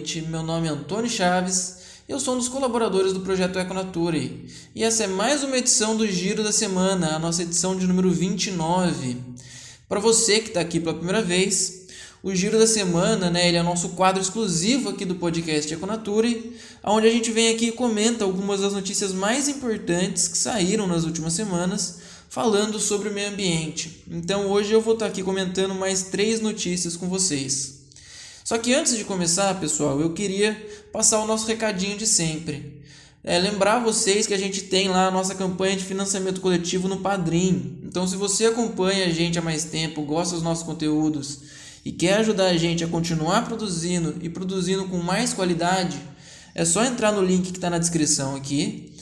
noite. Meu nome é Antônio Chaves. Eu sou um dos colaboradores do projeto Econature e essa é mais uma edição do Giro da Semana, a nossa edição de número 29. Para você que está aqui pela primeira vez, o Giro da Semana, né, ele é nosso quadro exclusivo aqui do podcast Econature, onde a gente vem aqui e comenta algumas das notícias mais importantes que saíram nas últimas semanas falando sobre o meio ambiente. Então hoje eu vou estar aqui comentando mais três notícias com vocês. Só que antes de começar, pessoal, eu queria passar o nosso recadinho de sempre. É, lembrar vocês que a gente tem lá a nossa campanha de financiamento coletivo no Padrim. Então, se você acompanha a gente há mais tempo, gosta dos nossos conteúdos e quer ajudar a gente a continuar produzindo e produzindo com mais qualidade, é só entrar no link que está na descrição aqui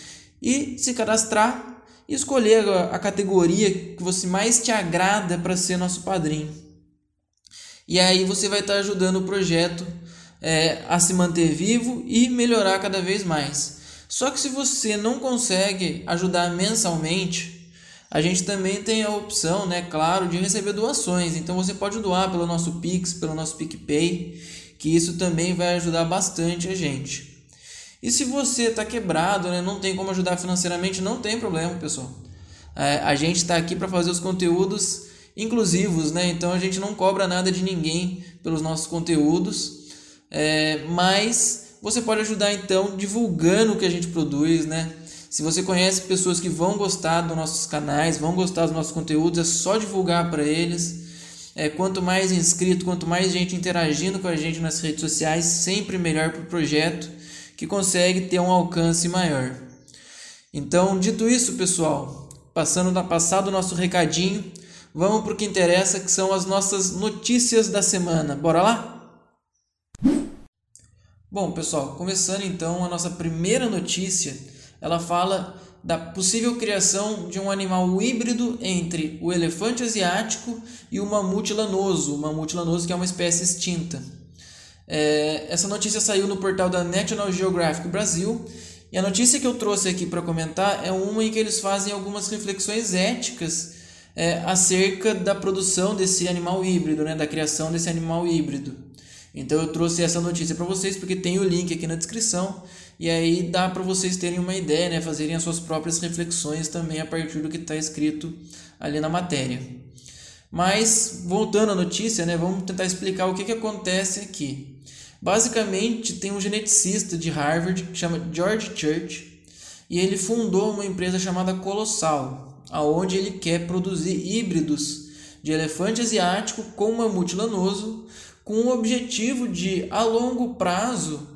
e se cadastrar e escolher a categoria que você mais te agrada para ser nosso padrinho. E aí você vai estar tá ajudando o projeto é, a se manter vivo e melhorar cada vez mais. Só que se você não consegue ajudar mensalmente, a gente também tem a opção, né, claro, de receber doações. Então você pode doar pelo nosso Pix, pelo nosso PicPay, que isso também vai ajudar bastante a gente. E se você está quebrado, né, não tem como ajudar financeiramente, não tem problema, pessoal. É, a gente está aqui para fazer os conteúdos inclusivos, né? Então a gente não cobra nada de ninguém pelos nossos conteúdos, é, mas você pode ajudar então divulgando o que a gente produz, né? Se você conhece pessoas que vão gostar dos nossos canais, vão gostar dos nossos conteúdos, é só divulgar para eles. É, quanto mais inscrito, quanto mais gente interagindo com a gente nas redes sociais, sempre melhor para o projeto que consegue ter um alcance maior. Então, dito isso, pessoal, passando passado o nosso recadinho, vamos para o que interessa, que são as nossas notícias da semana. Bora lá? Bom, pessoal, começando então a nossa primeira notícia, ela fala da possível criação de um animal híbrido entre o elefante asiático e o mamute lanoso, o mamute lanoso que é uma espécie extinta. É, essa notícia saiu no portal da National Geographic Brasil e a notícia que eu trouxe aqui para comentar é uma em que eles fazem algumas reflexões éticas é, acerca da produção desse animal híbrido, né, da criação desse animal híbrido. Então eu trouxe essa notícia para vocês porque tem o link aqui na descrição e aí dá para vocês terem uma ideia, né, fazerem as suas próprias reflexões também a partir do que está escrito ali na matéria. Mas voltando à notícia, né, vamos tentar explicar o que, que acontece aqui. Basicamente, tem um geneticista de Harvard que chama George Church e ele fundou uma empresa chamada Colossal, aonde ele quer produzir híbridos de elefante asiático com mamute lanoso, com o objetivo de, a longo prazo,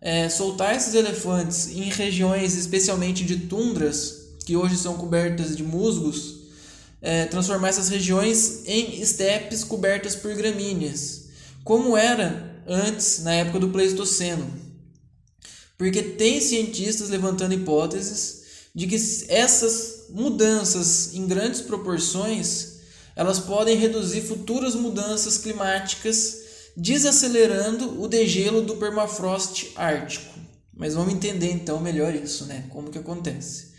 é, soltar esses elefantes em regiões especialmente de tundras, que hoje são cobertas de musgos, é, transformar essas regiões em estepes cobertas por gramíneas, como era antes, na época do Pleistoceno. Porque tem cientistas levantando hipóteses de que essas mudanças em grandes proporções elas podem reduzir futuras mudanças climáticas, desacelerando o degelo do permafrost ártico. Mas vamos entender então melhor isso, né? Como que acontece?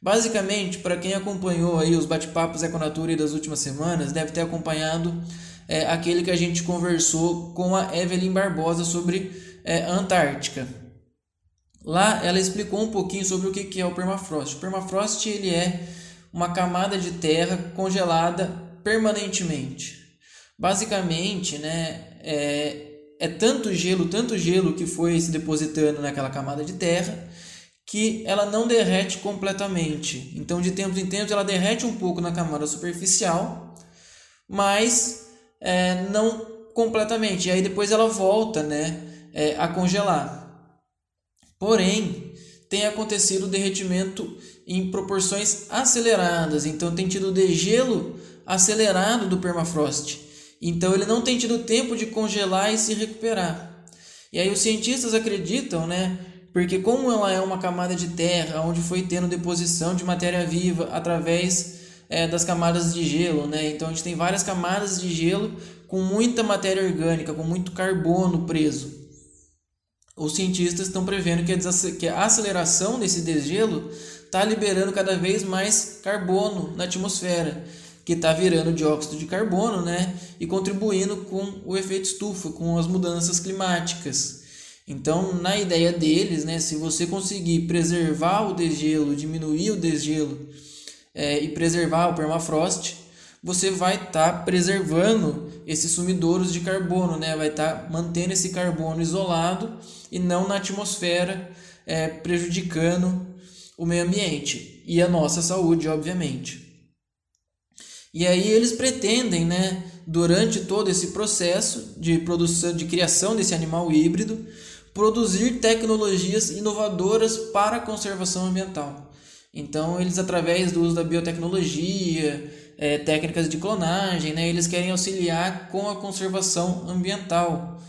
Basicamente, para quem acompanhou aí os bate-papos Econatura das últimas semanas, deve ter acompanhado é, aquele que a gente conversou com a Evelyn Barbosa sobre é, Antártica. Lá ela explicou um pouquinho sobre o que é o permafrost. O permafrost ele é uma camada de terra congelada permanentemente. Basicamente, né, é, é tanto gelo, tanto gelo que foi se depositando naquela camada de terra que ela não derrete completamente. Então, de tempos em tempos, ela derrete um pouco na camada superficial, mas é, não completamente. E aí depois ela volta né, é, a congelar. Porém, tem acontecido o derretimento em proporções aceleradas. Então tem tido degelo acelerado do permafrost. Então ele não tem tido tempo de congelar e se recuperar. E aí os cientistas acreditam, né? Porque como ela é uma camada de terra onde foi tendo deposição de matéria viva através é, das camadas de gelo, né? Então a gente tem várias camadas de gelo com muita matéria orgânica, com muito carbono preso. Os cientistas estão prevendo que a aceleração desse desgelo está liberando cada vez mais carbono na atmosfera, que está virando dióxido de carbono, né? E contribuindo com o efeito estufa, com as mudanças climáticas. Então, na ideia deles, né, se você conseguir preservar o degelo, diminuir o degelo é, e preservar o permafrost, você vai estar tá preservando esses sumidouros de carbono, né? vai estar tá mantendo esse carbono isolado e não na atmosfera, é, prejudicando o meio ambiente e a nossa saúde, obviamente. E aí eles pretendem, né, durante todo esse processo de produção, de criação desse animal híbrido, produzir tecnologias inovadoras para a conservação ambiental. Então, eles através do uso da biotecnologia, é, técnicas de clonagem, né, eles querem auxiliar com a conservação ambiental,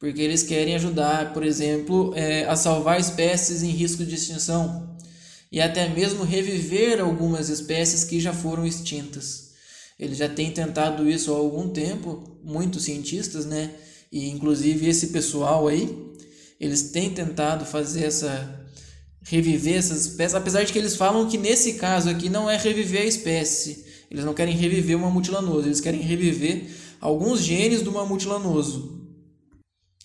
porque eles querem ajudar, por exemplo, é, a salvar espécies em risco de extinção e até mesmo reviver algumas espécies que já foram extintas. Eles já têm tentado isso há algum tempo, muitos cientistas, né? E inclusive esse pessoal aí, eles têm tentado fazer essa reviver essas espécies, apesar de que eles falam que nesse caso aqui não é reviver a espécie. Eles não querem reviver o mamute eles querem reviver alguns genes do mamute lanoso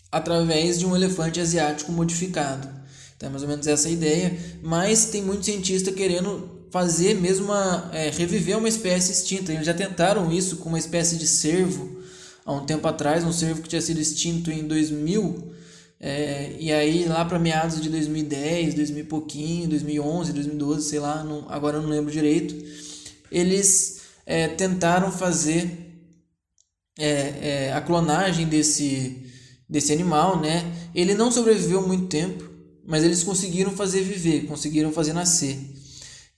através de um elefante asiático modificado. Então é mais ou menos essa a ideia, mas tem muito cientista querendo fazer mesmo uma, é, reviver uma espécie extinta. Eles já tentaram isso com uma espécie de cervo há um tempo atrás, um cervo que tinha sido extinto em 2000. É, e aí lá para meados de 2010, 2000 e pouquinho, 2011, 2012, sei lá, não, agora eu não lembro direito, eles é, tentaram fazer é, é, a clonagem desse, desse animal, né? Ele não sobreviveu muito tempo, mas eles conseguiram fazer viver, conseguiram fazer nascer.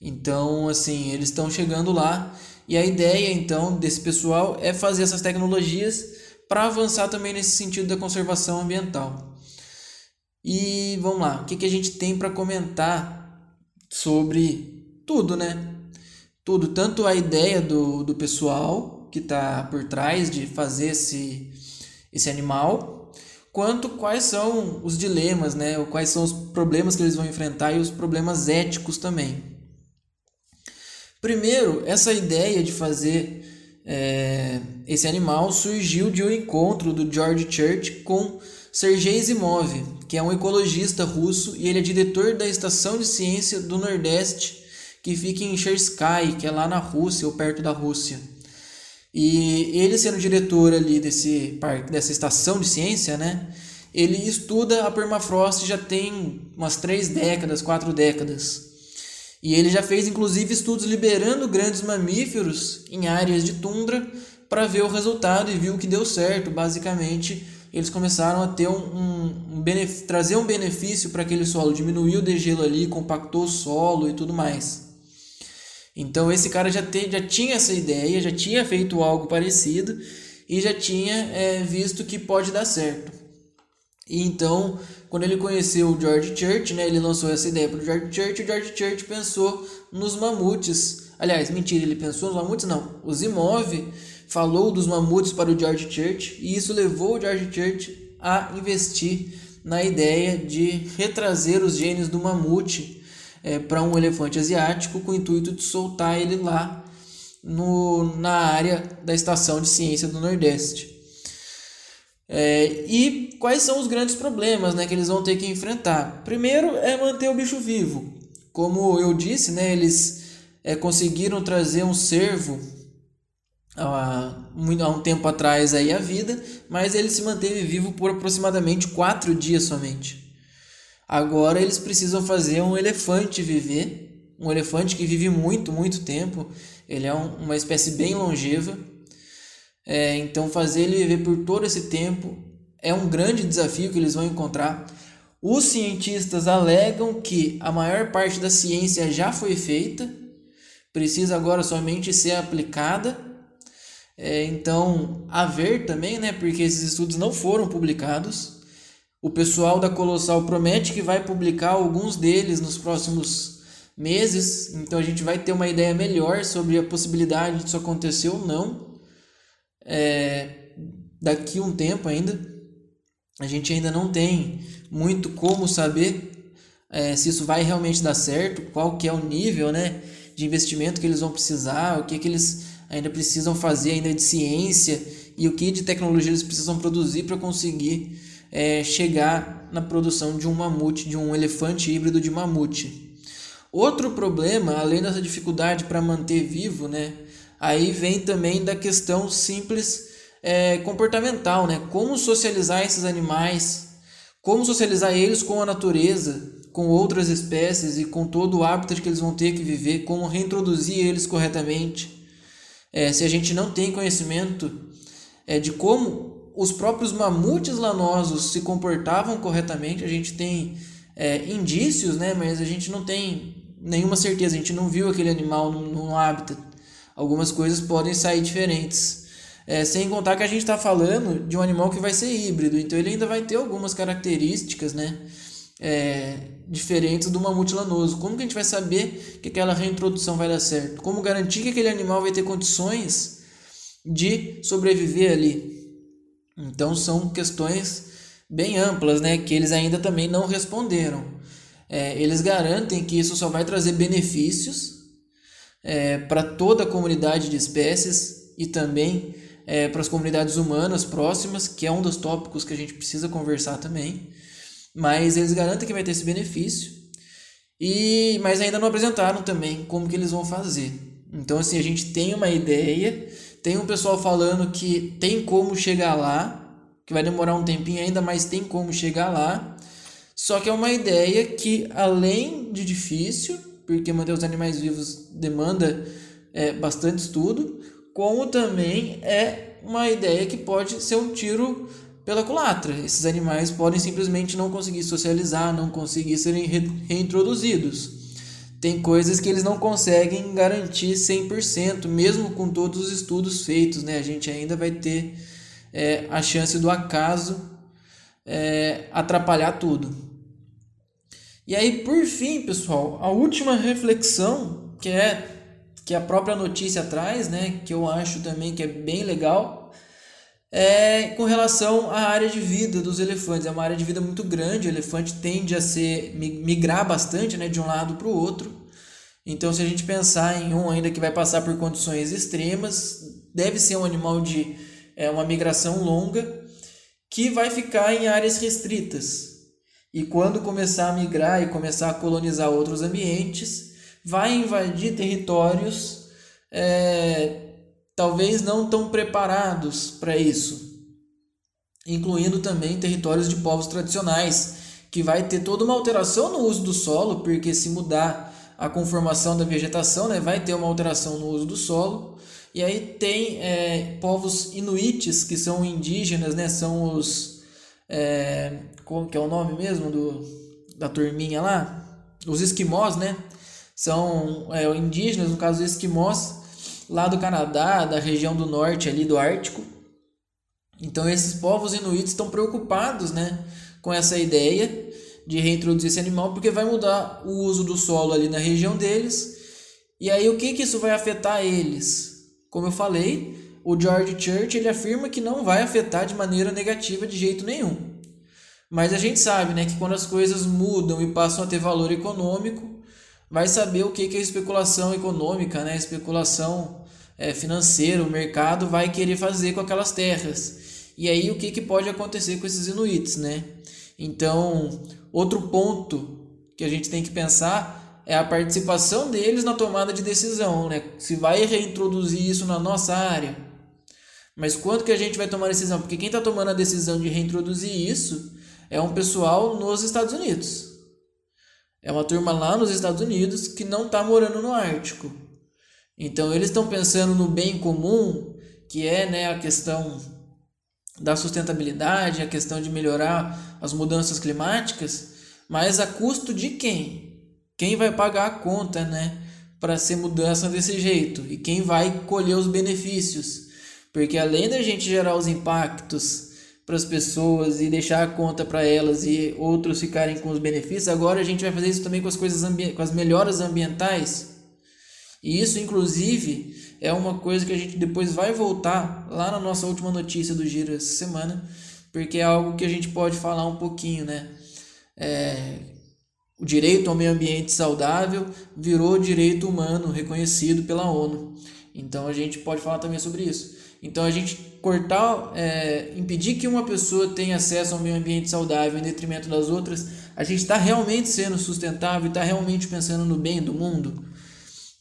Então, assim, eles estão chegando lá e a ideia então desse pessoal é fazer essas tecnologias para avançar também nesse sentido da conservação ambiental. E vamos lá, o que, que a gente tem para comentar sobre tudo, né? Tudo, tanto a ideia do, do pessoal que está por trás de fazer esse, esse animal, quanto quais são os dilemas, né? Ou quais são os problemas que eles vão enfrentar e os problemas éticos também. Primeiro, essa ideia de fazer é, esse animal surgiu de um encontro do George Church com Sergei Zimov, que é um ecologista russo e ele é diretor da Estação de Ciência do Nordeste, que fica em Chersky, que é lá na Rússia, ou perto da Rússia. E ele sendo diretor ali desse parque, dessa estação de ciência, né? Ele estuda a permafrost já tem umas três décadas, quatro décadas. E ele já fez inclusive estudos liberando grandes mamíferos em áreas de tundra para ver o resultado e viu que deu certo. Basicamente, eles começaram a ter um, um, um trazer um benefício para aquele solo, diminuiu o degelo ali, compactou o solo e tudo mais. Então esse cara já, te, já tinha essa ideia, já tinha feito algo parecido e já tinha é, visto que pode dar certo. E então quando ele conheceu o George Church, né, ele lançou essa ideia para o George Church, o George Church pensou nos mamutes. Aliás, mentira, ele pensou nos mamutes não. O Zimov falou dos mamutes para o George Church e isso levou o George Church a investir na ideia de retrazer os genes do mamute é, para um elefante asiático com o intuito de soltar ele lá no, na área da Estação de Ciência do Nordeste. É, e quais são os grandes problemas né, que eles vão ter que enfrentar? Primeiro é manter o bicho vivo. Como eu disse, né, eles é, conseguiram trazer um cervo há, um tempo atrás aí à vida, mas ele se manteve vivo por aproximadamente quatro dias somente. Agora eles precisam fazer um elefante viver, um elefante que vive muito, muito tempo. Ele é um, uma espécie bem longeva é, então, fazer ele viver por todo esse tempo é um grande desafio que eles vão encontrar. Os cientistas alegam que a maior parte da ciência já foi feita, precisa agora somente ser aplicada. É, então, a ver também, né, porque esses estudos não foram publicados. O pessoal da Colossal promete que vai publicar alguns deles nos próximos meses, então a gente vai ter uma ideia melhor sobre a possibilidade disso acontecer ou não é, daqui um tempo ainda. A gente ainda não tem muito como saber é, se isso vai realmente dar certo, qual que é o nível né, de investimento que eles vão precisar, o que, que eles ainda precisam fazer ainda de ciência e o que de tecnologia eles precisam produzir para conseguir é, chegar na produção de um mamute, de um elefante híbrido de mamute. Outro problema, além dessa dificuldade para manter vivo, né, aí vem também da questão simples é, comportamental, né? Como socializar esses animais, como socializar eles com a natureza, com outras espécies e com todo o hábitat que eles vão ter que viver, como reintroduzir eles corretamente. É, se a gente não tem conhecimento é, de como os próprios mamutes lanosos se comportavam corretamente, a gente tem é, indícios, né, mas a gente não tem nenhuma certeza, a gente não viu aquele animal no, no hábitat. Algumas coisas podem sair diferentes. É, sem contar que a gente está falando de um animal que vai ser híbrido, então ele ainda vai ter algumas características né, é, diferentes do mamute lanoso. Como que a gente vai saber que aquela reintrodução vai dar certo? Como garantir que aquele animal vai ter condições de sobreviver ali? Então são questões bem amplas né, que eles ainda também não responderam. É, eles garantem que isso só vai trazer benefícios é, para toda a comunidade de espécies e também é, para as comunidades humanas próximas, que é um dos tópicos que a gente precisa conversar também. Mas eles garantem que vai ter esse benefício. E mas ainda não apresentaram também como que eles vão fazer. Então assim, a gente tem uma ideia, tem um pessoal falando que tem como chegar lá, que vai demorar um tempinho ainda, mas tem como chegar lá. Só que é uma ideia que além de difícil, porque manter os animais vivos demanda é, bastante estudo, como também é uma ideia que pode ser um tiro pela culatra. Esses animais podem simplesmente não conseguir socializar, não conseguir serem reintroduzidos. Tem coisas que eles não conseguem garantir 100%, mesmo com todos os estudos feitos, né? A gente ainda vai ter é, a chance do acaso é, atrapalhar tudo. E aí, por fim, pessoal, a última reflexão, que é que a própria notícia traz, né, que eu acho também que é bem legal, é com relação à área de vida dos elefantes. É uma área de vida muito grande, o elefante tende a ser migrar bastante, né, de um lado para o outro. Então, se a gente pensar em um ainda que vai passar por condições extremas, deve ser um animal de é, uma migração longa que vai ficar em áreas restritas. E quando começar a migrar e começar a colonizar outros ambientes, vai invadir territórios é, talvez não tão preparados para isso, incluindo também territórios de povos tradicionais, que vai ter toda uma alteração no uso do solo, porque se mudar a conformação da vegetação, né, vai ter uma alteração no uso do solo. E aí tem é, povos inuites, que são indígenas, né, são os... É, como que é o nome mesmo do, da turminha lá? Os esquimós, né? são é, indígenas, no caso esquimós, lá do Canadá, da região do norte ali do Ártico. Então esses povos inuites estão preocupados, né, com essa ideia de reintroduzir esse animal porque vai mudar o uso do solo ali na região deles. E aí o que que isso vai afetar eles? Como eu falei, o George Church ele afirma que não vai afetar de maneira negativa de jeito nenhum. Mas a gente sabe, né, que quando as coisas mudam e passam a ter valor econômico, vai saber o que, que é especulação econômica, né? especulação é, financeira, o mercado vai querer fazer com aquelas terras. E aí o que, que pode acontecer com esses inuits, né? Então, outro ponto que a gente tem que pensar é a participação deles na tomada de decisão, né? Se vai reintroduzir isso na nossa área. Mas quanto que a gente vai tomar a decisão? Porque quem está tomando a decisão de reintroduzir isso é um pessoal nos Estados Unidos. É uma turma lá nos Estados Unidos que não está morando no Ártico. Então eles estão pensando no bem comum, que é né, a questão da sustentabilidade, a questão de melhorar as mudanças climáticas, mas a custo de quem? Quem vai pagar a conta, né, para ser mudança desse jeito? E quem vai colher os benefícios? Porque além da gente gerar os impactos para as pessoas e deixar a conta para elas e outros ficarem com os benefícios. Agora a gente vai fazer isso também com as coisas com as melhoras ambientais. E isso, inclusive, é uma coisa que a gente depois vai voltar lá na nossa última notícia do Giro essa semana, porque é algo que a gente pode falar um pouquinho, né? É, o direito ao meio ambiente saudável virou direito humano reconhecido pela ONU. Então a gente pode falar também sobre isso. Então a gente cortar, é, impedir que uma pessoa tenha acesso a um meio ambiente saudável em detrimento das outras, a gente está realmente sendo sustentável e está realmente pensando no bem do mundo.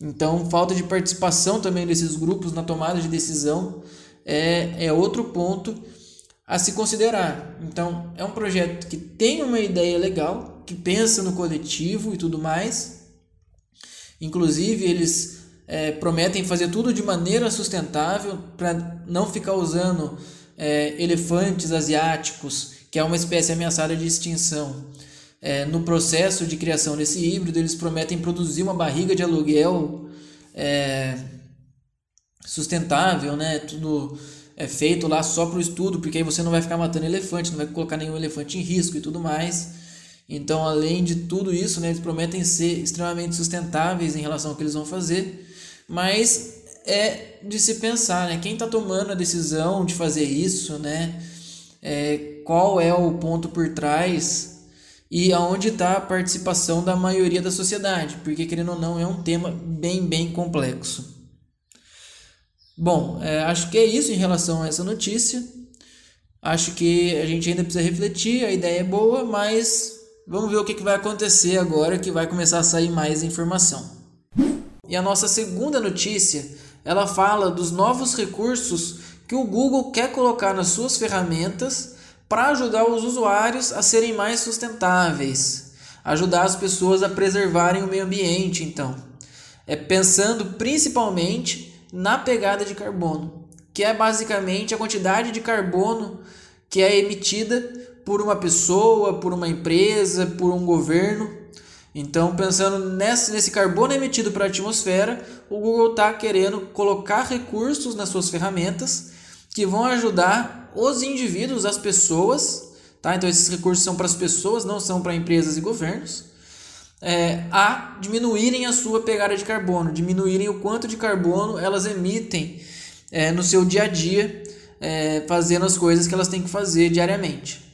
Então falta de participação também desses grupos na tomada de decisão é, é outro ponto a se considerar. Então é um projeto que tem uma ideia legal, que pensa no coletivo e tudo mais. Inclusive eles é, prometem fazer tudo de maneira sustentável para não ficar usando é, elefantes asiáticos, que é uma espécie ameaçada de extinção. É, no processo de criação desse híbrido, eles prometem produzir uma barriga de aluguel é, sustentável, né? Tudo é feito lá só para o estudo, porque aí você não vai ficar matando elefante, não vai colocar nenhum elefante em risco e tudo mais. Então, além de tudo isso, né, eles prometem ser extremamente sustentáveis em relação ao que eles vão fazer mas é de se pensar, né? Quem está tomando a decisão de fazer isso, né? É, qual é o ponto por trás e aonde está a participação da maioria da sociedade, porque querendo ou não é um tema bem, bem complexo. Bom, é, acho que é isso em relação a essa notícia. Acho que a gente ainda precisa refletir, a ideia é boa, mas vamos ver o que, que vai acontecer agora que vai começar a sair mais informação. E a nossa segunda notícia, ela fala dos novos recursos que o Google quer colocar nas suas ferramentas para ajudar os usuários a serem mais sustentáveis, ajudar as pessoas a preservarem o meio ambiente, então. É pensando principalmente na pegada de carbono, que é basicamente a quantidade de carbono que é emitida por uma pessoa, por uma empresa, por um governo então, pensando nesse, nesse carbono emitido para a atmosfera, o Google está querendo colocar recursos nas suas ferramentas que vão ajudar os indivíduos, as pessoas, tá? Então, esses recursos são para as pessoas, não são para empresas e governos, é, a diminuírem a sua pegada de carbono, diminuírem o quanto de carbono elas emitem é, no seu dia a dia, é, fazendo as coisas que elas têm que fazer diariamente.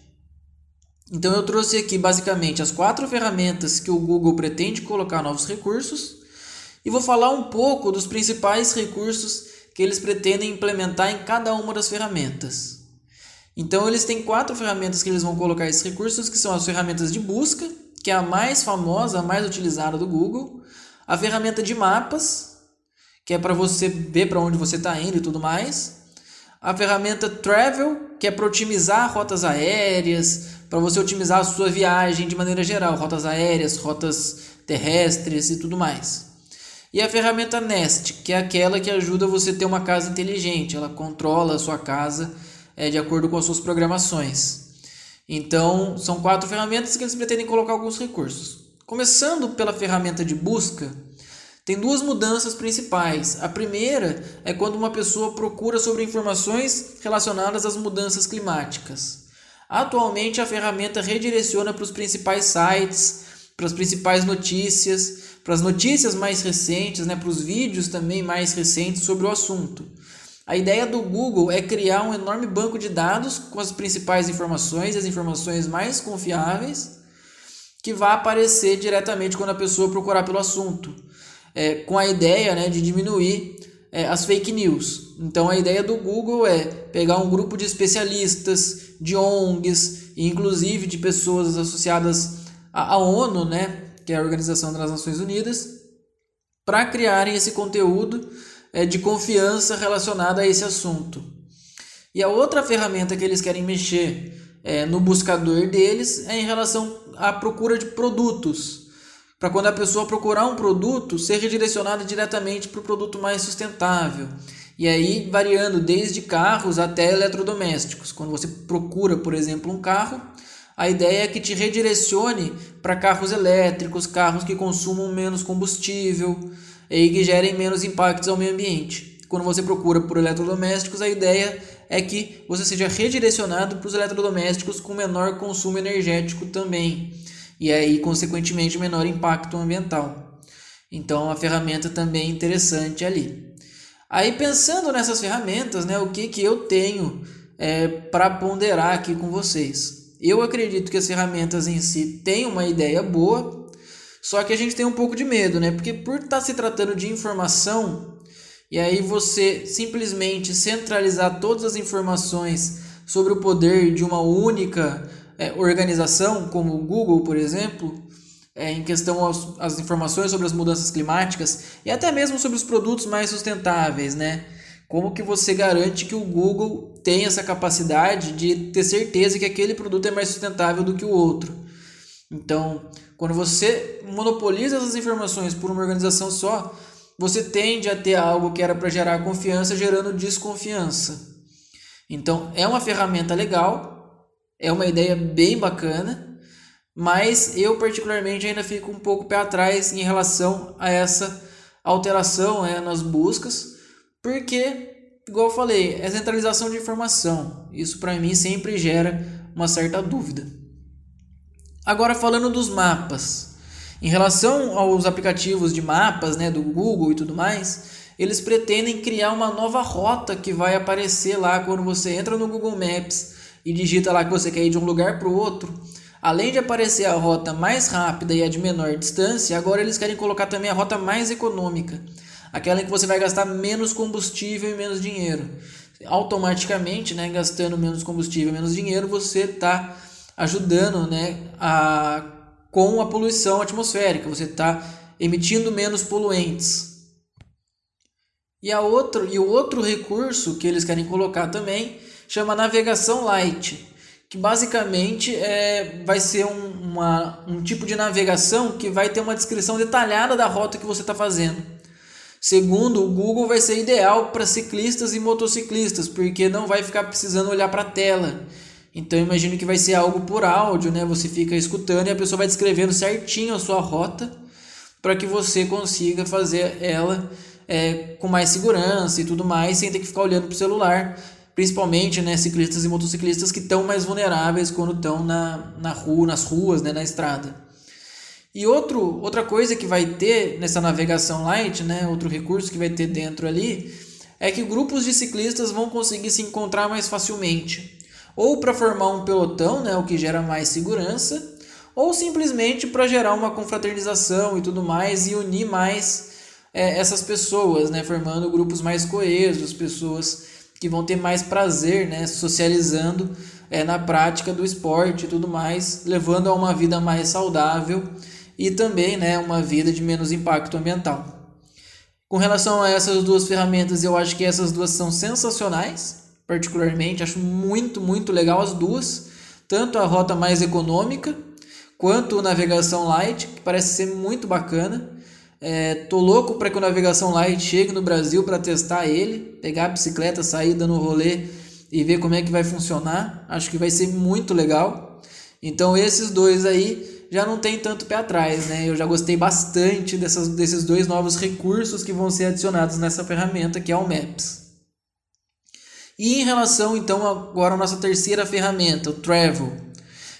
Então eu trouxe aqui basicamente as quatro ferramentas que o Google pretende colocar novos recursos e vou falar um pouco dos principais recursos que eles pretendem implementar em cada uma das ferramentas. Então eles têm quatro ferramentas que eles vão colocar esses recursos, que são as ferramentas de busca, que é a mais famosa, a mais utilizada do Google, a ferramenta de mapas, que é para você ver para onde você está indo e tudo mais, a ferramenta Travel, que é para otimizar rotas aéreas, para você otimizar a sua viagem de maneira geral, rotas aéreas, rotas terrestres e tudo mais. E a ferramenta Nest, que é aquela que ajuda você a ter uma casa inteligente, ela controla a sua casa é, de acordo com as suas programações. Então, são quatro ferramentas que eles pretendem colocar alguns recursos. Começando pela ferramenta de busca, tem duas mudanças principais. A primeira é quando uma pessoa procura sobre informações relacionadas às mudanças climáticas. Atualmente a ferramenta redireciona para os principais sites, para as principais notícias, para as notícias mais recentes, né, para os vídeos também mais recentes sobre o assunto. A ideia do Google é criar um enorme banco de dados com as principais informações, as informações mais confiáveis, que vai aparecer diretamente quando a pessoa procurar pelo assunto, é, com a ideia né, de diminuir é, as fake news. Então a ideia do Google é pegar um grupo de especialistas, de ONGs, inclusive de pessoas associadas à ONU, né, que é a Organização das Nações Unidas, para criarem esse conteúdo é, de confiança relacionado a esse assunto. E a outra ferramenta que eles querem mexer é, no buscador deles é em relação à procura de produtos para quando a pessoa procurar um produto, ser redirecionada diretamente para o produto mais sustentável. E aí, variando desde carros até eletrodomésticos. Quando você procura, por exemplo, um carro, a ideia é que te redirecione para carros elétricos, carros que consumam menos combustível e que gerem menos impactos ao meio ambiente. Quando você procura por eletrodomésticos, a ideia é que você seja redirecionado para os eletrodomésticos com menor consumo energético também e aí, consequentemente, menor impacto ambiental. Então, a ferramenta também é interessante ali. Aí, pensando nessas ferramentas, né, o que, que eu tenho é, para ponderar aqui com vocês? Eu acredito que as ferramentas em si têm uma ideia boa, só que a gente tem um pouco de medo, né? Porque por estar tá se tratando de informação, E aí você simplesmente centralizar todas as informações sobre o poder de uma única é, organização, como o Google, por exemplo, é, em questão as informações sobre as mudanças climáticas e até mesmo sobre os produtos mais sustentáveis, né? Como que você garante que o Google tem essa capacidade de ter certeza que aquele produto é mais sustentável do que o outro? Então, quando você monopoliza essas informações por uma organização só, você tende a ter algo que era para gerar confiança gerando desconfiança. Então, é uma ferramenta legal, é uma ideia bem bacana, mas eu particularmente ainda fico um pouco pé atrás em relação a essa alteração né, nas buscas, porque, igual eu falei, é centralização de informação. Isso para mim sempre gera uma certa dúvida. Agora falando dos mapas. Em relação aos aplicativos de mapas, né, do Google e tudo mais, eles pretendem criar uma nova rota que vai aparecer lá quando você entra no Google Maps e digita lá que você quer ir de um lugar para o outro. Além de aparecer a rota mais rápida e a de menor distância, agora eles querem colocar também a rota mais econômica, aquela em que você vai gastar menos combustível e menos dinheiro. Automaticamente, né, gastando menos combustível e menos dinheiro, você está ajudando né, a, com a poluição atmosférica, você está emitindo menos poluentes. E, a outro, e o outro recurso que eles querem colocar também chama navegação light, que basicamente é, vai ser um, uma, um tipo de navegação que vai ter uma descrição detalhada da rota que você está fazendo. Segundo o Google, vai ser ideal para ciclistas e motociclistas, porque não vai ficar precisando olhar para a tela. Então imagino que vai ser algo por áudio, né? Você fica escutando e a pessoa vai descrevendo certinho a sua rota para que você consiga fazer ela é, com mais segurança e tudo mais, sem ter que ficar olhando para o celular. Principalmente né, ciclistas e motociclistas que estão mais vulneráveis quando estão na, na rua, nas ruas, né, na estrada. E outro, outra coisa que vai ter nessa navegação light, né, outro recurso que vai ter dentro ali, é que grupos de ciclistas vão conseguir se encontrar mais facilmente. Ou para formar um pelotão, né, o que gera mais segurança, ou simplesmente para gerar uma confraternização e tudo mais e unir mais é, essas pessoas, né, formando grupos mais coesos, pessoas que vão ter mais prazer, né, socializando é, na prática do esporte e tudo mais, levando a uma vida mais saudável e também, né, uma vida de menos impacto ambiental. Com relação a essas duas ferramentas, eu acho que essas duas são sensacionais, particularmente, acho muito, muito legal as duas, tanto a rota mais econômica quanto a navegação light, que parece ser muito bacana. É, tô louco para que o Navegação Light chegue no Brasil para testar ele, pegar a bicicleta, sair dando rolê e ver como é que vai funcionar. Acho que vai ser muito legal. Então esses dois aí já não tem tanto pé atrás, né? Eu já gostei bastante dessas, desses dois novos recursos que vão ser adicionados nessa ferramenta que é o Maps. E em relação então agora à nossa terceira ferramenta, o Travel,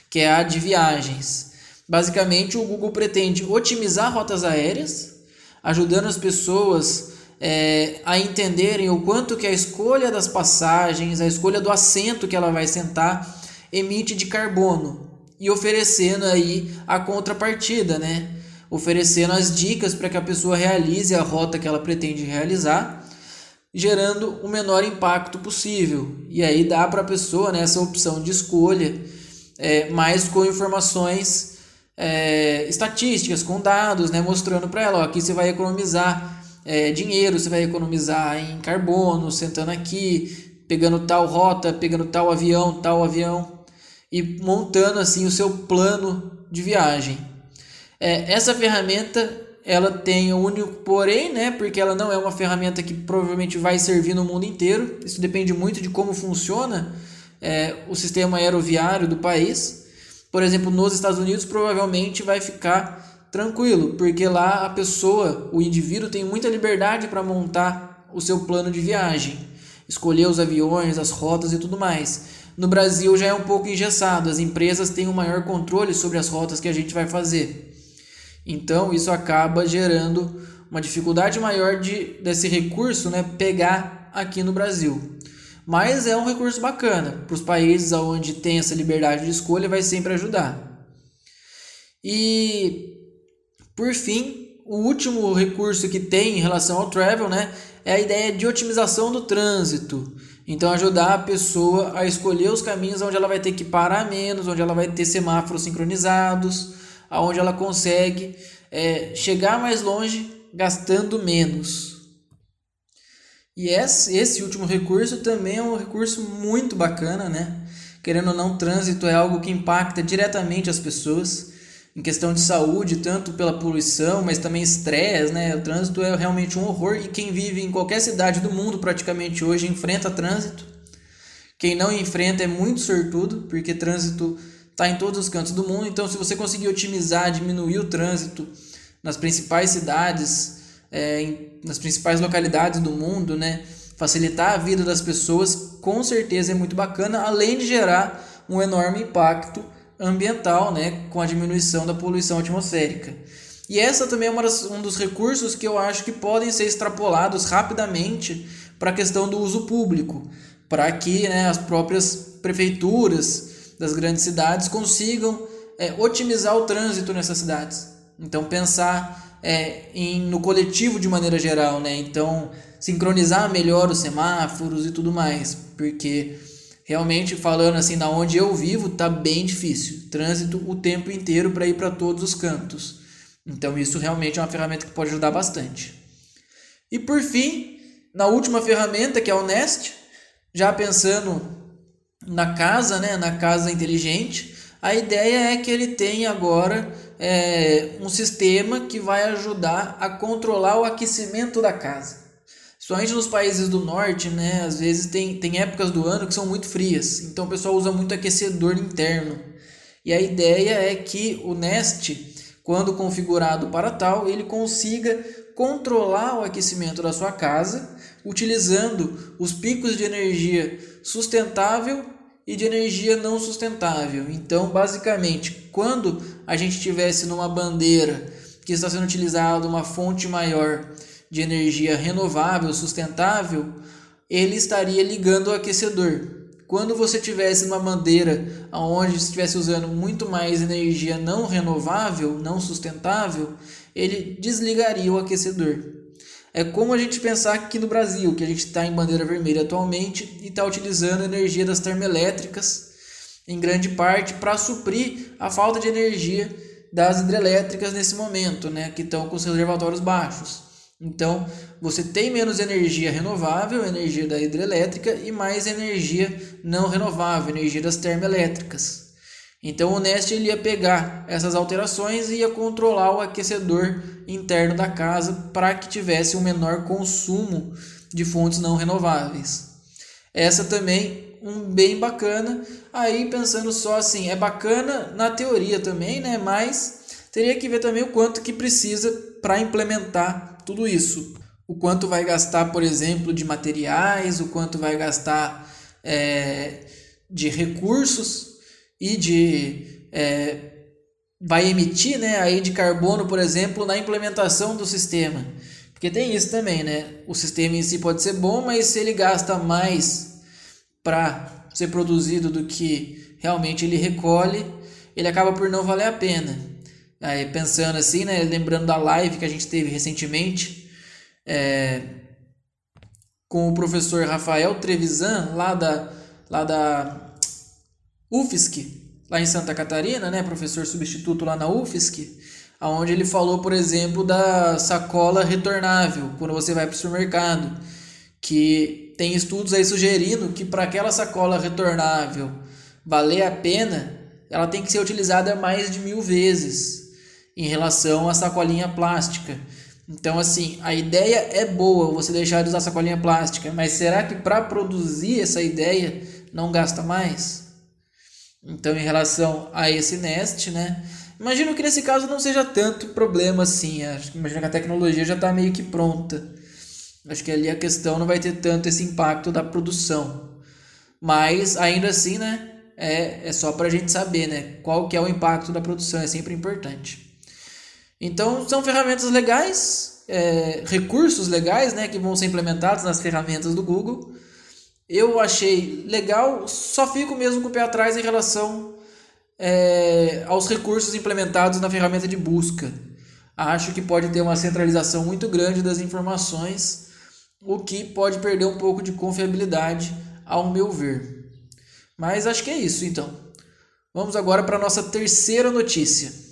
que é a de viagens. Basicamente, o Google pretende otimizar rotas aéreas, ajudando as pessoas é, a entenderem o quanto que a escolha das passagens, a escolha do assento que ela vai sentar, emite de carbono e oferecendo aí a contrapartida, né? Oferecendo as dicas para que a pessoa realize a rota que ela pretende realizar, gerando o menor impacto possível. E aí dá para a pessoa né, essa opção de escolha, é, mais com informações é, estatísticas, com dados, né, mostrando para ela, ó, aqui você vai economizar é, dinheiro, você vai economizar em carbono, sentando aqui, pegando tal rota, pegando tal avião, tal avião e montando assim o seu plano de viagem. É, essa ferramenta ela tem o único porém, né, porque ela não é uma ferramenta que provavelmente vai servir no mundo inteiro. Isso depende muito de como funciona é, o sistema aeroviário do país por exemplo, nos Estados Unidos, provavelmente vai ficar tranquilo, porque lá a pessoa, o indivíduo, tem muita liberdade para montar o seu plano de viagem, escolher os aviões, as rotas e tudo mais. No Brasil já é um pouco engessado, as empresas têm um maior controle sobre as rotas que a gente vai fazer. Então isso acaba gerando uma dificuldade maior de desse recurso né, pegar aqui no Brasil. Mas é um recurso bacana para os países onde tem essa liberdade de escolha, vai sempre ajudar. E por fim, o último recurso que tem em relação ao travel, né, é a ideia de otimização do trânsito. Então, ajudar a pessoa a escolher os caminhos onde ela vai ter que parar menos, onde ela vai ter semáforos sincronizados, aonde ela consegue é, chegar mais longe gastando menos. E esse, esse último recurso também é um recurso muito bacana, né? Querendo ou não, trânsito é algo que impacta diretamente as pessoas em questão de saúde, tanto pela poluição, mas também estresse, né? O trânsito é realmente um horror e quem vive em qualquer cidade do mundo praticamente hoje enfrenta trânsito. Quem não enfrenta é muito sortudo, porque trânsito está em todos os cantos do mundo. Então, se você conseguir otimizar, diminuir o trânsito nas principais cidades, é, em, nas principais localidades do mundo, né? Facilitar a vida das pessoas, com certeza é muito bacana, além de gerar um enorme impacto ambiental, né, com a diminuição da poluição atmosférica. E essa também é das, um dos recursos que eu acho que podem ser extrapolados rapidamente para a questão do uso público, para que né, as próprias prefeituras das grandes cidades consigam é, otimizar o trânsito nessas cidades. Então pensar é, em, no coletivo de maneira geral, né? Então sincronizar melhor os semáforos e tudo mais, porque realmente falando assim, da onde eu vivo, tá bem difícil. Trânsito o tempo inteiro para ir para todos os cantos. Então isso realmente é uma ferramenta que pode ajudar bastante. E por fim, na última ferramenta que é o Nest, já pensando na casa, né, na casa inteligente, a ideia é que ele tenha agora é, um sistema que vai ajudar a controlar o aquecimento da casa. Principalmente nos países do norte, né? Às vezes tem, tem épocas do ano que são muito frias. Então o pessoal usa muito aquecedor interno. E a ideia é que o Nest, quando configurado para tal, ele consiga controlar o aquecimento da sua casa utilizando os picos de energia sustentável e de energia não sustentável. Então, basicamente, quando a gente tivesse numa bandeira que está sendo utilizada uma fonte maior de energia renovável, sustentável, ele estaria ligando o aquecedor. Quando você tivesse uma bandeira onde estivesse usando muito mais energia não renovável, não sustentável, ele desligaria o aquecedor. É como a gente pensar aqui no Brasil, que a gente está em bandeira vermelha atualmente e está utilizando a energia das termoelétricas em grande parte para suprir a falta de energia das hidrelétricas nesse momento, né, que estão com seus reservatórios baixos. Então, você tem menos energia renovável, energia da hidrelétrica, e mais energia não renovável, energia das termoelétricas. Então, o Nest ele ia pegar essas alterações e ia controlar o aquecedor interno da casa para que tivesse um menor consumo de fontes não renováveis. Essa também um bem bacana. Aí pensando só assim, é bacana na teoria também, né? Mas teria que ver também o quanto que precisa para implementar tudo isso. O quanto vai gastar, por exemplo, de materiais, o quanto vai gastar é, de recursos e de. É, vai emitir né, aí de carbono, por exemplo, na implementação do sistema. Porque tem isso também, né? O sistema em si pode ser bom, mas se ele gasta mais para ser produzido do que realmente ele recolhe, ele acaba por não valer a pena. Aí, pensando assim, né, lembrando da live que a gente teve recentemente é, com o professor Rafael Trevisan, lá da, lá da UFSC, lá em Santa Catarina, né, professor substituto lá na UFSC, onde ele falou, por exemplo, da sacola retornável, quando você vai para o supermercado, que tem estudos aí sugerindo que para aquela sacola retornável valer a pena, ela tem que ser utilizada mais de mil vezes em relação à sacolinha plástica. Então, assim, a ideia é boa você deixar de usar sacolinha plástica, mas será que para produzir essa ideia não gasta mais? Então, em relação a esse Nest, né? Imagino que nesse caso não seja tanto problema assim. Imagino que a tecnologia já está meio que pronta. Acho que ali a questão não vai ter tanto esse impacto da produção. Mas ainda assim, né? É, é só para a gente saber, né? Qual que é o impacto da produção, é sempre importante. Então, são ferramentas legais, é, recursos legais né, que vão ser implementados nas ferramentas do Google. Eu achei legal, só fico mesmo com o pé atrás em relação é, aos recursos implementados na ferramenta de busca. Acho que pode ter uma centralização muito grande das informações o que pode perder um pouco de confiabilidade, ao meu ver. Mas acho que é isso então. Vamos agora para a nossa terceira notícia.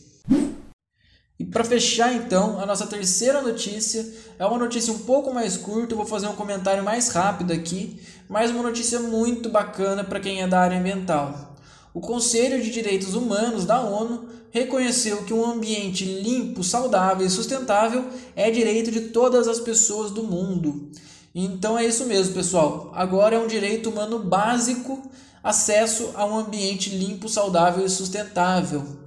E para fechar então, a nossa terceira notícia é uma notícia um pouco mais curta, vou fazer um comentário mais rápido aqui, mas uma notícia muito bacana para quem é da área ambiental. O Conselho de Direitos Humanos da ONU reconheceu que um ambiente limpo, saudável e sustentável é direito de todas as pessoas do mundo. Então é isso mesmo, pessoal. Agora é um direito humano básico acesso a um ambiente limpo, saudável e sustentável.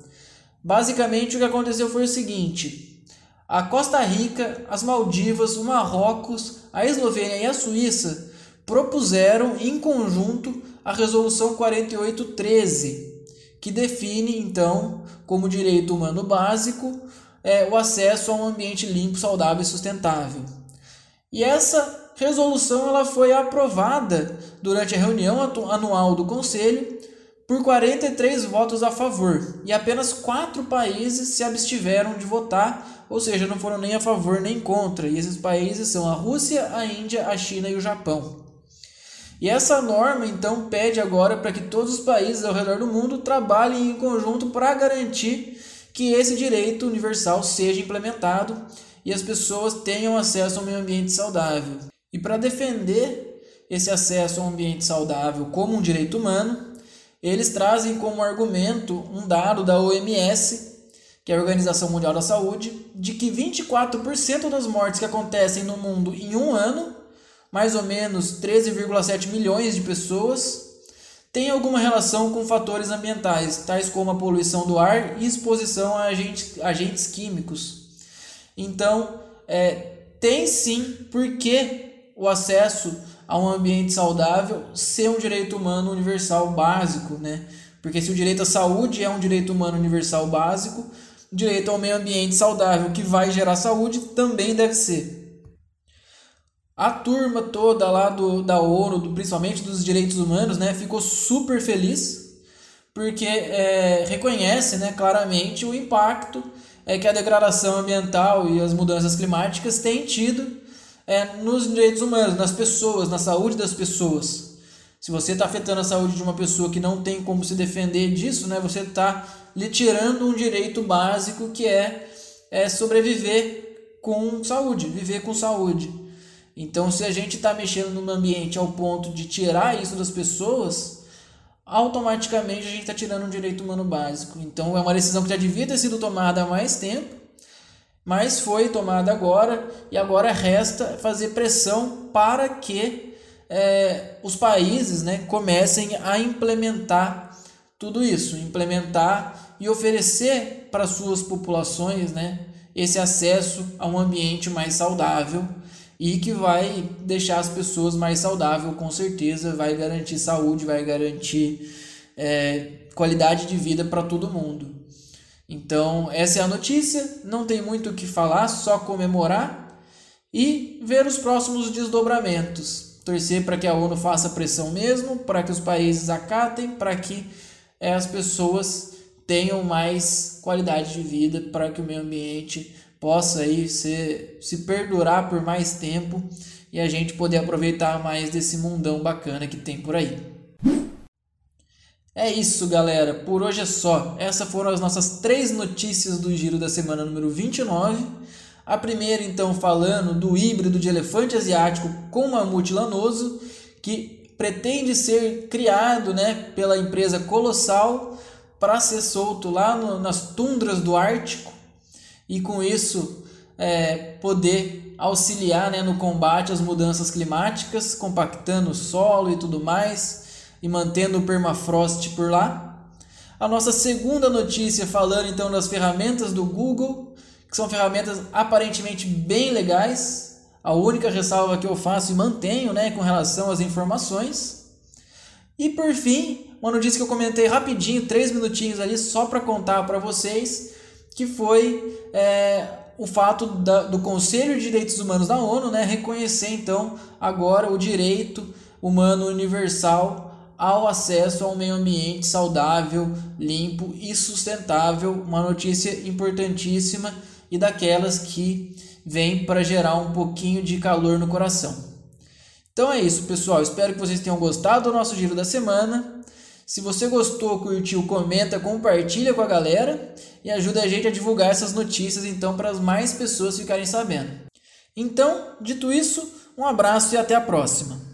Basicamente, o que aconteceu foi o seguinte: a Costa Rica, as Maldivas, o Marrocos, a Eslovênia e a Suíça propuseram em conjunto a Resolução 4813, que define então como direito humano básico é, o acesso a um ambiente limpo, saudável e sustentável. E essa resolução ela foi aprovada durante a reunião anual do Conselho por 43 votos a favor e apenas quatro países se abstiveram de votar, ou seja, não foram nem a favor nem contra. E esses países são a Rússia, a Índia, a China e o Japão. E essa norma então pede agora para que todos os países ao redor do mundo trabalhem em conjunto para garantir que esse direito universal seja implementado e as pessoas tenham acesso a um meio ambiente saudável. E para defender esse acesso a um ambiente saudável como um direito humano, eles trazem como argumento um dado da OMS, que é a Organização Mundial da Saúde, de que 24% das mortes que acontecem no mundo em um ano, mais ou menos 13,7 milhões de pessoas, tem alguma relação com fatores ambientais, tais como a poluição do ar e exposição a agentes, agentes químicos. Então, é, tem sim porque o acesso a um ambiente saudável ser um direito humano universal básico, né? Porque se o direito à saúde é um direito humano universal básico, o direito ao meio ambiente saudável que vai gerar saúde também deve ser. A turma toda lá do, da ONU, do, principalmente dos direitos humanos, né, ficou super feliz porque é, reconhece né, claramente o impacto é que a degradação ambiental e as mudanças climáticas têm tido é, nos direitos humanos, nas pessoas, na saúde das pessoas. Se você está afetando a saúde de uma pessoa que não tem como se defender disso, né, você está lhe tirando um direito básico que é, é sobreviver com saúde, viver com saúde. Então, se a gente está mexendo no ambiente ao ponto de tirar isso das pessoas, automaticamente a gente está tirando um direito humano básico. Então é uma decisão que já devia ter sido tomada há mais tempo, mas foi tomada agora e agora resta fazer pressão para que é, os países né, comecem a implementar tudo isso, implementar e oferecer para suas populações né, esse acesso a um ambiente mais saudável e que vai deixar as pessoas mais saudáveis, com certeza, vai garantir saúde, vai garantir é, qualidade de vida para todo mundo. Então, essa é a notícia, não tem muito o que falar, só comemorar e ver os próximos desdobramentos. Torcer para que a ONU faça pressão mesmo, para que os países acatem, para que é, as pessoas tenham mais qualidade de vida, para que o meio ambiente possa aí ser, se perdurar por mais tempo e a gente poder aproveitar mais desse mundão bacana que tem por aí. É isso, galera. Por hoje é só. Essas foram as nossas três notícias do giro da semana número 29. A primeira, então, falando do híbrido de elefante asiático com mamute lanoso, que pretende ser criado né, pela empresa Colossal para ser solto lá no, nas tundras do Ártico e com isso é, poder auxiliar né, no combate às mudanças climáticas, compactando o solo e tudo mais e mantendo o permafrost por lá. A nossa segunda notícia falando então das ferramentas do Google, que são ferramentas aparentemente bem legais. A única ressalva que eu faço e mantenho né, com relação às informações. E por fim, uma notícia que eu comentei rapidinho, três minutinhos ali, só para contar para vocês, que foi é, o fato da, do Conselho de Direitos Humanos da ONU né, reconhecer então agora o direito humano universal ao acesso a um meio ambiente saudável, limpo e sustentável. Uma notícia importantíssima e daquelas que vem para gerar um pouquinho de calor no coração. Então é isso, pessoal. Espero que vocês tenham gostado do nosso giro da semana. Se você gostou, curtiu, comenta, compartilha com a galera e ajuda a gente a divulgar essas notícias então para as mais pessoas ficarem sabendo. Então, dito isso, um abraço e até a próxima.